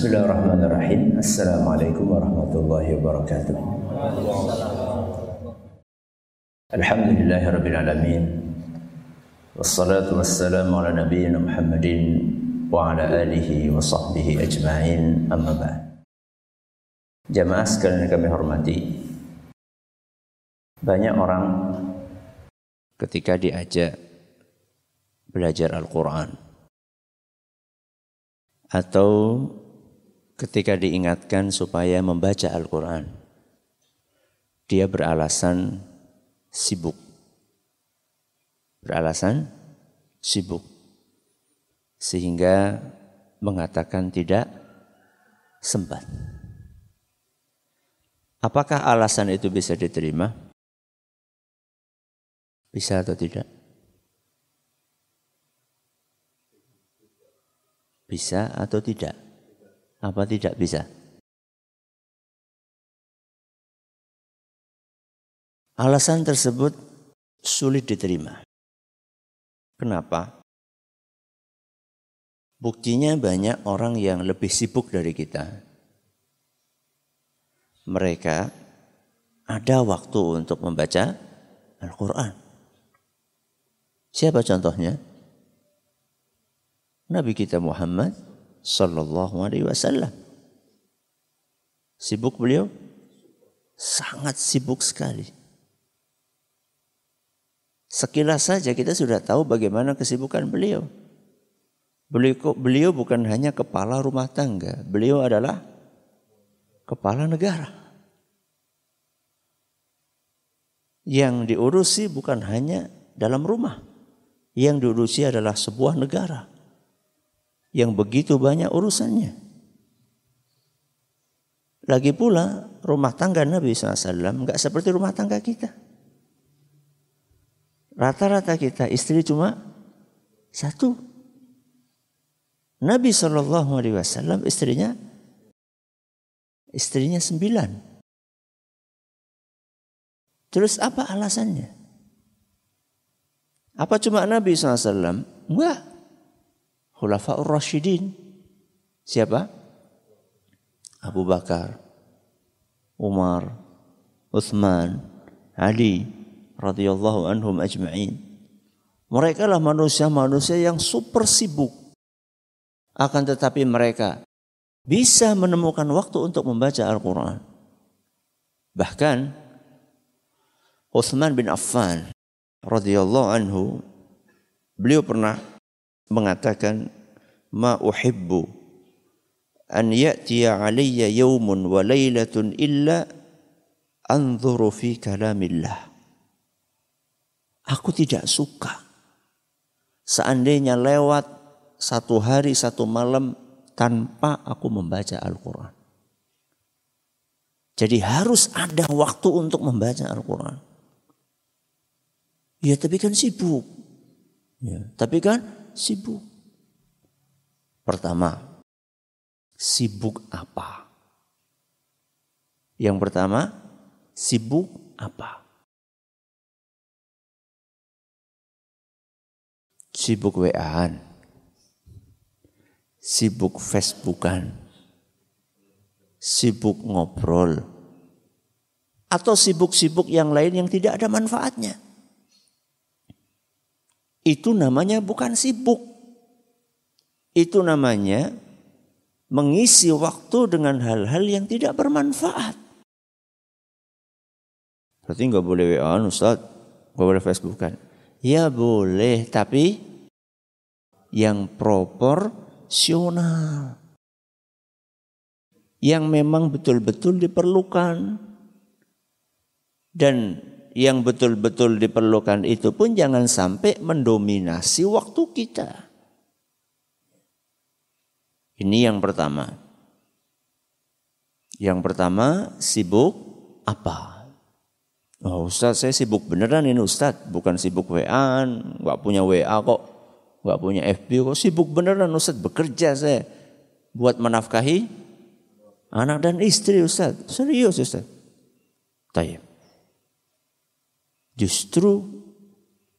Bismillahirrahmanirrahim. Assalamualaikum warahmatullahi wabarakatuh. Alhamdulillahirabbil alamin. Wassalatu wassalamu ala nabiyyina Muhammadin wa ala alihi wa sahbihi ajma'in. Amma ba'd. Jamaah sekalian kami hormati. Banyak orang ketika diajak belajar Al-Qur'an atau ketika diingatkan supaya membaca Al-Quran, dia beralasan sibuk. Beralasan sibuk. Sehingga mengatakan tidak sempat. Apakah alasan itu bisa diterima? Bisa atau tidak? Bisa atau tidak? Apa tidak bisa? Alasan tersebut sulit diterima. Kenapa? Buktinya banyak orang yang lebih sibuk dari kita. Mereka ada waktu untuk membaca Al-Quran. Siapa contohnya? Nabi kita Muhammad Sallallahu Alaihi Wasallam. Sibuk beliau? Sangat sibuk sekali. Sekilas saja kita sudah tahu bagaimana kesibukan beliau. Beliau, beliau bukan hanya kepala rumah tangga, beliau adalah kepala negara. Yang diurusi bukan hanya dalam rumah, yang diurusi adalah sebuah negara yang begitu banyak urusannya. Lagi pula rumah tangga Nabi SAW nggak seperti rumah tangga kita. Rata-rata kita istri cuma satu. Nabi Shallallahu Alaihi Wasallam istrinya istrinya sembilan. Terus apa alasannya? Apa cuma Nabi SAW? Enggak. Khulafaur Rashidin. Siapa? Abu Bakar, Umar, Uthman, Ali radhiyallahu anhum ajma'in. Mereka lah manusia-manusia yang super sibuk. Akan tetapi mereka bisa menemukan waktu untuk membaca Al-Quran. Bahkan Uthman bin Affan radhiyallahu anhu beliau pernah mengatakan ma uhibbu an ya'tiya alayya yawmun wa laylatun illa anzuru fi kalamillah. Aku tidak suka seandainya lewat satu hari satu malam tanpa aku membaca Al-Quran. Jadi harus ada waktu untuk membaca Al-Quran. Ya tapi kan sibuk. Ya, tapi kan sibuk. Pertama, sibuk apa? Yang pertama, sibuk apa? Sibuk WA-an. Sibuk Facebookan. Sibuk ngobrol. Atau sibuk-sibuk yang lain yang tidak ada manfaatnya. Itu namanya bukan sibuk. Itu namanya mengisi waktu dengan hal-hal yang tidak bermanfaat. Berarti nggak boleh WA Ustaz, nggak boleh Facebook kan? Ya boleh, tapi yang proporsional. Yang memang betul-betul diperlukan. Dan yang betul-betul diperlukan itu pun jangan sampai mendominasi waktu kita. Ini yang pertama. Yang pertama sibuk apa? Oh Ustaz saya sibuk beneran ini Ustaz. Bukan sibuk WA, nggak punya WA kok. Nggak punya FB kok. Sibuk beneran Ustaz. Bekerja saya. Buat menafkahi anak dan istri Ustaz. Serius Ustaz. Tayyip. Justru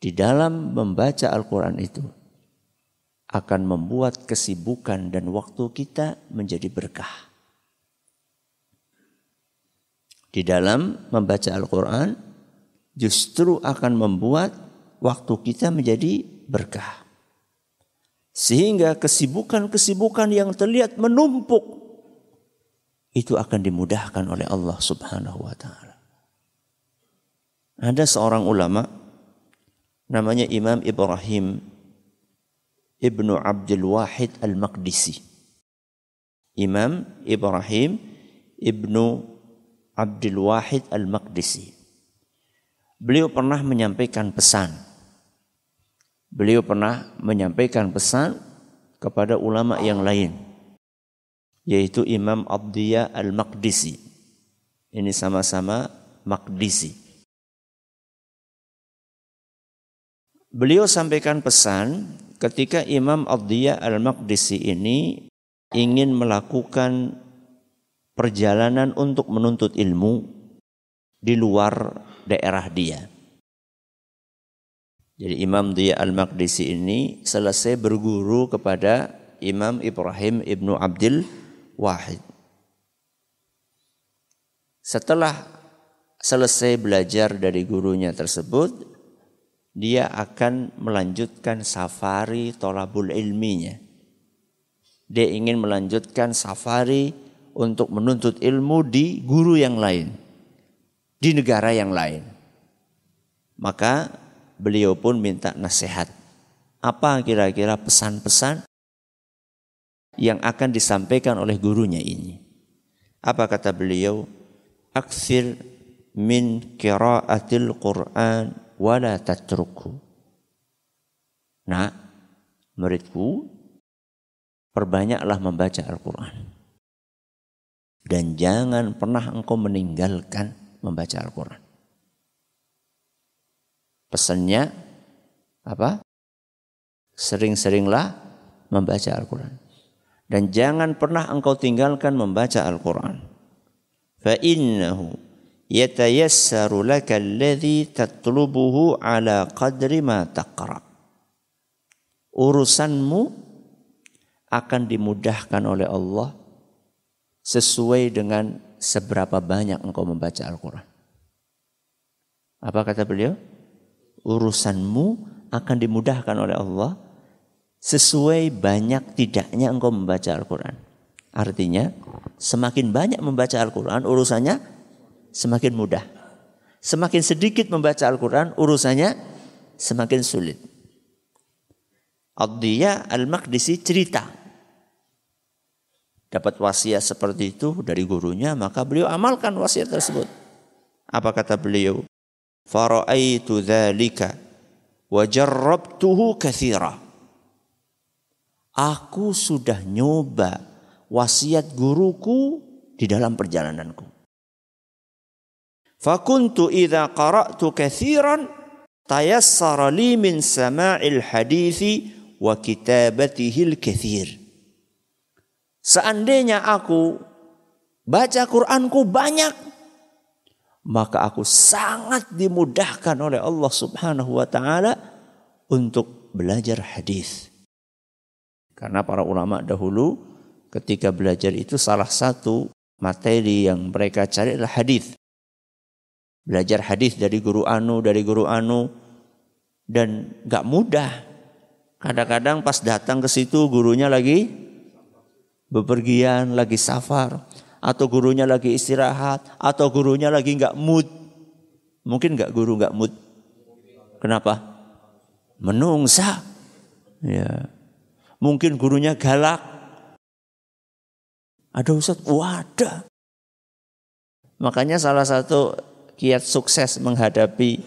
di dalam membaca Al-Quran itu akan membuat kesibukan dan waktu kita menjadi berkah. Di dalam membaca Al-Quran justru akan membuat waktu kita menjadi berkah. Sehingga kesibukan-kesibukan yang terlihat menumpuk itu akan dimudahkan oleh Allah Subhanahu wa taala. Ada seorang ulama namanya Imam Ibrahim Ibnu Abdul Wahid Al-Maqdisi. Imam Ibrahim Ibnu Abdul Wahid Al-Maqdisi. Beliau pernah menyampaikan pesan. Beliau pernah menyampaikan pesan kepada ulama yang lain yaitu Imam Abdiyah Al-Maqdisi. Ini sama-sama Maqdisi. Beliau sampaikan pesan ketika Imam Abdiyah Al-Maqdisi ini ingin melakukan perjalanan untuk menuntut ilmu di luar daerah dia. Jadi Imam Dia Al-Maqdisi ini selesai berguru kepada Imam Ibrahim Ibnu Abdul wahid. Setelah selesai belajar dari gurunya tersebut, dia akan melanjutkan safari tolabul ilminya. Dia ingin melanjutkan safari untuk menuntut ilmu di guru yang lain, di negara yang lain. Maka beliau pun minta nasihat. Apa kira-kira pesan-pesan yang akan disampaikan oleh gurunya ini. Apa kata beliau? Akthir min qiraatil Qur'an wala tatruku. Nah, muridku, perbanyaklah membaca Al-Quran. Dan jangan pernah engkau meninggalkan membaca Al-Quran. Pesannya apa? Sering-seringlah membaca Al-Quran dan jangan pernah engkau tinggalkan membaca Al-Quran. Fa innahu yatayassaru laka alladhi tatlubuhu ala qadri ma taqra. Urusanmu akan dimudahkan oleh Allah sesuai dengan seberapa banyak engkau membaca Al-Quran. Apa kata beliau? Urusanmu akan dimudahkan oleh Allah sesuai banyak tidaknya engkau membaca Al-Quran. Artinya, semakin banyak membaca Al-Quran, urusannya semakin mudah. Semakin sedikit membaca Al-Quran, urusannya semakin sulit. Abdiyah Al-Maqdisi cerita. Dapat wasiat seperti itu dari gurunya, maka beliau amalkan wasiat tersebut. Apa kata beliau? Fara'aitu dhalika wa jarrabtuhu kathira. Aku sudah nyoba wasiat guruku di dalam perjalananku. Fakuntu idza qara'tu katsiran tayassara li min sama'il hadithi wa kitabatihil. Seandainya aku baca Qur'anku banyak, maka aku sangat dimudahkan oleh Allah Subhanahu wa taala untuk belajar hadis. Karena para ulama dahulu ketika belajar itu salah satu materi yang mereka cari adalah hadis. Belajar hadis dari guru anu, dari guru anu dan gak mudah. Kadang-kadang pas datang ke situ gurunya lagi bepergian, lagi safar, atau gurunya lagi istirahat, atau gurunya lagi nggak mood. Mungkin nggak guru nggak mood. Kenapa? Menungsa. Ya. Mungkin gurunya galak. Ada Ustaz? Wadah. Makanya salah satu kiat sukses menghadapi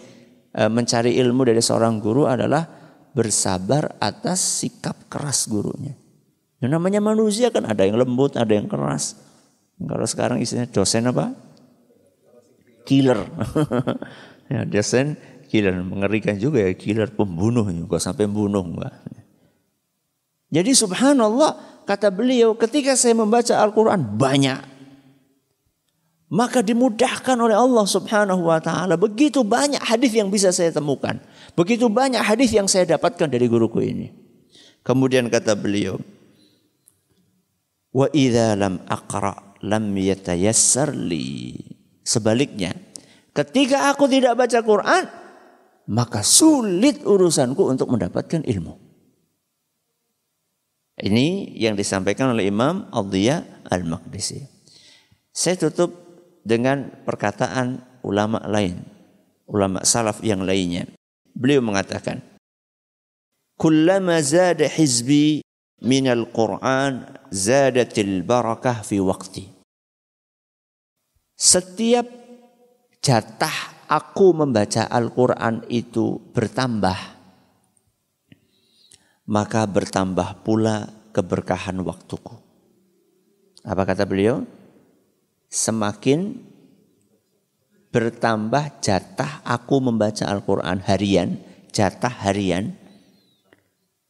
e, mencari ilmu dari seorang guru adalah bersabar atas sikap keras gurunya. Yang namanya manusia kan ada yang lembut, ada yang keras. Kalau sekarang istilahnya dosen apa? Killer. ya, dosen killer mengerikan juga ya killer pembunuh juga sampai membunuh enggak. Jadi subhanallah kata beliau ketika saya membaca Al-Quran banyak. Maka dimudahkan oleh Allah subhanahu wa ta'ala. Begitu banyak hadis yang bisa saya temukan. Begitu banyak hadis yang saya dapatkan dari guruku ini. Kemudian kata beliau, Wa idza lam aqra lam yatayassar li. Sebaliknya, ketika aku tidak baca Quran, maka sulit urusanku untuk mendapatkan ilmu. Ini yang disampaikan oleh Imam Al-Diya Al-Maqdisi. Saya tutup dengan perkataan ulama lain, ulama salaf yang lainnya. Beliau mengatakan, "Kullama zada hizbi min al-Qur'an zadatil barakah fi waqti." Setiap jatah aku membaca Al-Qur'an itu bertambah, maka bertambah pula keberkahan waktuku. Apa kata beliau? Semakin bertambah jatah aku membaca Al-Quran harian, jatah harian,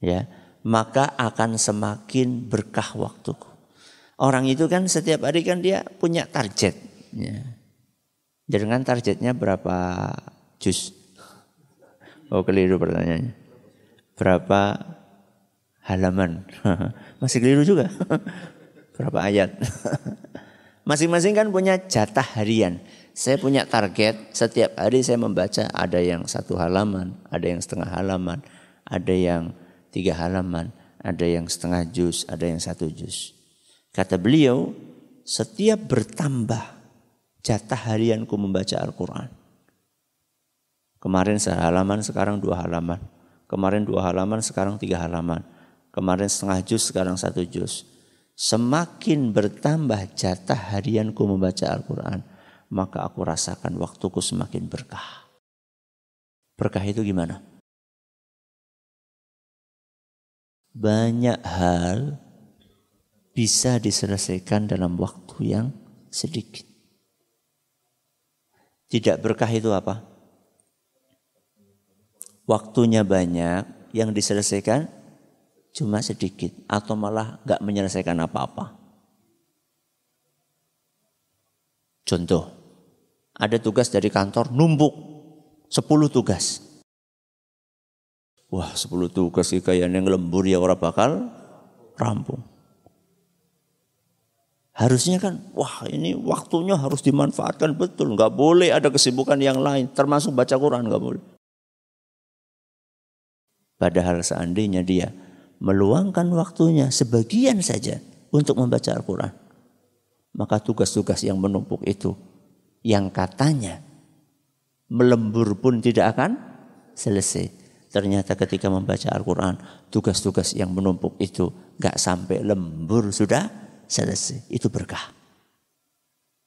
ya, maka akan semakin berkah waktuku. Orang itu kan setiap hari kan dia punya target. Ya. Dengan targetnya berapa jus? Oh keliru pertanyaannya. Berapa halaman? Masih keliru juga. berapa ayat? Masing-masing kan punya jatah harian. Saya punya target setiap hari saya membaca ada yang satu halaman, ada yang setengah halaman, ada yang tiga halaman, ada yang setengah juz, ada yang satu juz. Kata beliau, setiap bertambah jatah harianku membaca Al-Quran. Kemarin sehalaman, sekarang dua halaman. Kemarin dua halaman, sekarang tiga halaman. Kemarin setengah juz, sekarang satu juz. Semakin bertambah jatah harianku membaca Al-Quran maka aku rasakan waktuku semakin berkah. Berkah itu gimana? Banyak hal bisa diselesaikan dalam waktu yang sedikit. Tidak berkah itu apa? Waktunya banyak, yang diselesaikan cuma sedikit atau malah gak menyelesaikan apa-apa. Contoh, ada tugas dari kantor numpuk 10 tugas. Wah 10 tugas sih kayaknya lembur ya orang bakal rampung. Harusnya kan, wah ini waktunya harus dimanfaatkan betul. Nggak boleh ada kesibukan yang lain, termasuk baca Quran nggak boleh. Padahal seandainya dia meluangkan waktunya sebagian saja untuk membaca Al-Quran. Maka tugas-tugas yang menumpuk itu yang katanya melembur pun tidak akan selesai. Ternyata ketika membaca Al-Quran, tugas-tugas yang menumpuk itu gak sampai lembur sudah selesai. Itu berkah.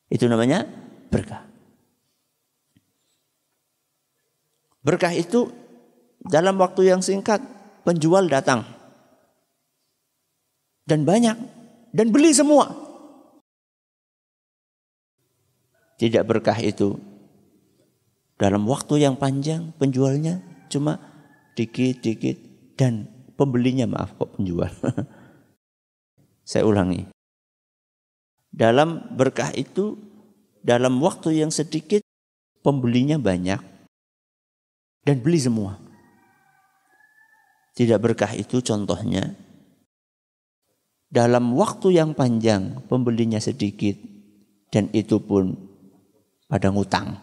Itu namanya berkah. Berkah itu dalam waktu yang singkat penjual datang. Dan banyak. Dan beli semua. Tidak berkah itu dalam waktu yang panjang penjualnya cuma dikit-dikit dan pembelinya maaf kok penjual. Saya ulangi. Dalam berkah itu dalam waktu yang sedikit pembelinya banyak dan beli semua. Tidak berkah itu contohnya dalam waktu yang panjang pembelinya sedikit dan itu pun pada ngutang.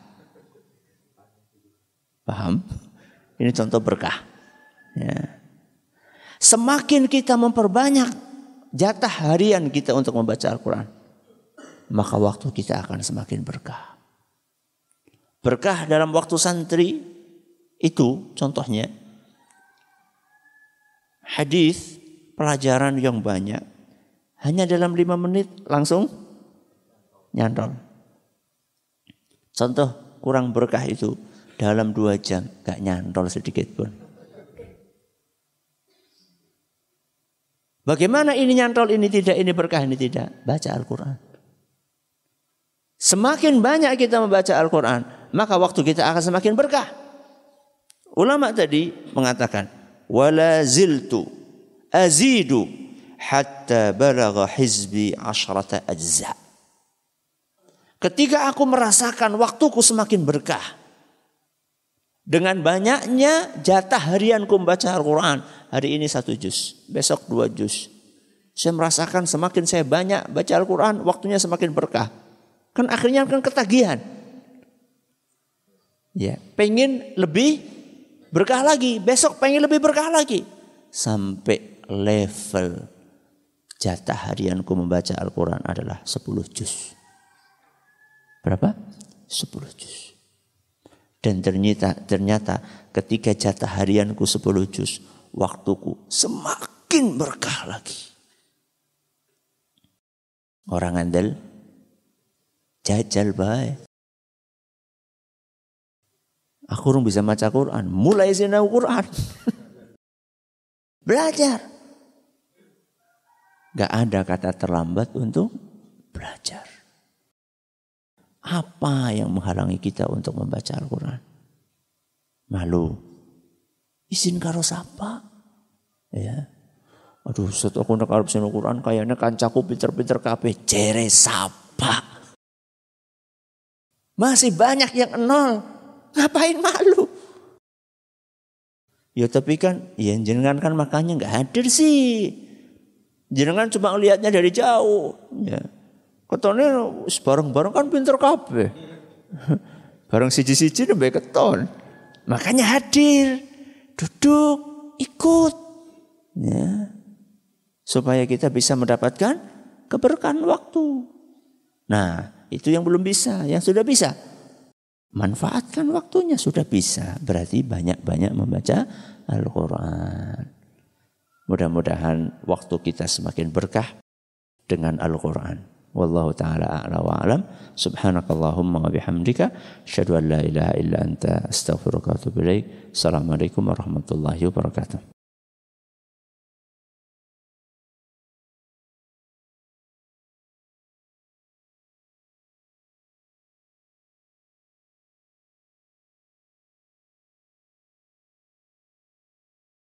Paham? Ini contoh berkah. Ya. Semakin kita memperbanyak jatah harian kita untuk membaca Al-Quran, maka waktu kita akan semakin berkah. Berkah dalam waktu santri itu contohnya hadis pelajaran yang banyak hanya dalam lima menit langsung nyantol. Contoh kurang berkah itu dalam dua jam gak nyantol sedikit pun. Bagaimana ini nyantol, ini tidak, ini berkah, ini tidak. Baca Al-Quran. Semakin banyak kita membaca Al-Quran, maka waktu kita akan semakin berkah. Ulama tadi mengatakan, wala ziltu azidu hatta balagha hizbi ashrata ajza'. Ketika aku merasakan waktuku semakin berkah, Dengan banyaknya jatah harianku membaca Al-Quran. Hari ini satu juz, besok dua juz. Saya merasakan semakin saya banyak baca Al-Quran, waktunya semakin berkah. Kan akhirnya kan ketagihan. Ya, pengen lebih berkah lagi, besok pengen lebih berkah lagi. Sampai level jatah harianku membaca Al-Quran adalah 10 juz. Berapa? 10 juz. Dan ternyata, ternyata ketika jatah harianku 10 juz, waktuku semakin berkah lagi. Orang andal jajal baik. Aku orang bisa baca Quran, mulai sinau Quran. Belajar. Gak ada kata terlambat untuk belajar. Apa yang menghalangi kita untuk membaca Al-Quran? Malu. Izin karo sapa? Ya. Aduh, setelah aku nak Arab Quran kayaknya kancaku pinter-pinter kabeh jere sapa. Masih banyak yang nol. Ngapain malu? Ya tapi kan, ya jenengan kan makanya nggak hadir sih. Jenengan cuma lihatnya dari jauh. Ya. Ketone bareng-bareng kan pinter kabeh. Bareng siji-siji nembe keton. Makanya hadir, duduk, ikut. Ya. Supaya kita bisa mendapatkan keberkahan waktu. Nah, itu yang belum bisa, yang sudah bisa. Manfaatkan waktunya sudah bisa. Berarti banyak-banyak membaca Al-Quran. Mudah-mudahan waktu kita semakin berkah dengan Al-Quran. Wallahu taala a'la wa alam. Subhanakallahumma wa bihamdika asyhadu an la ilaha illa anta ilaik. Assalamualaikum warahmatullahi wabarakatuh.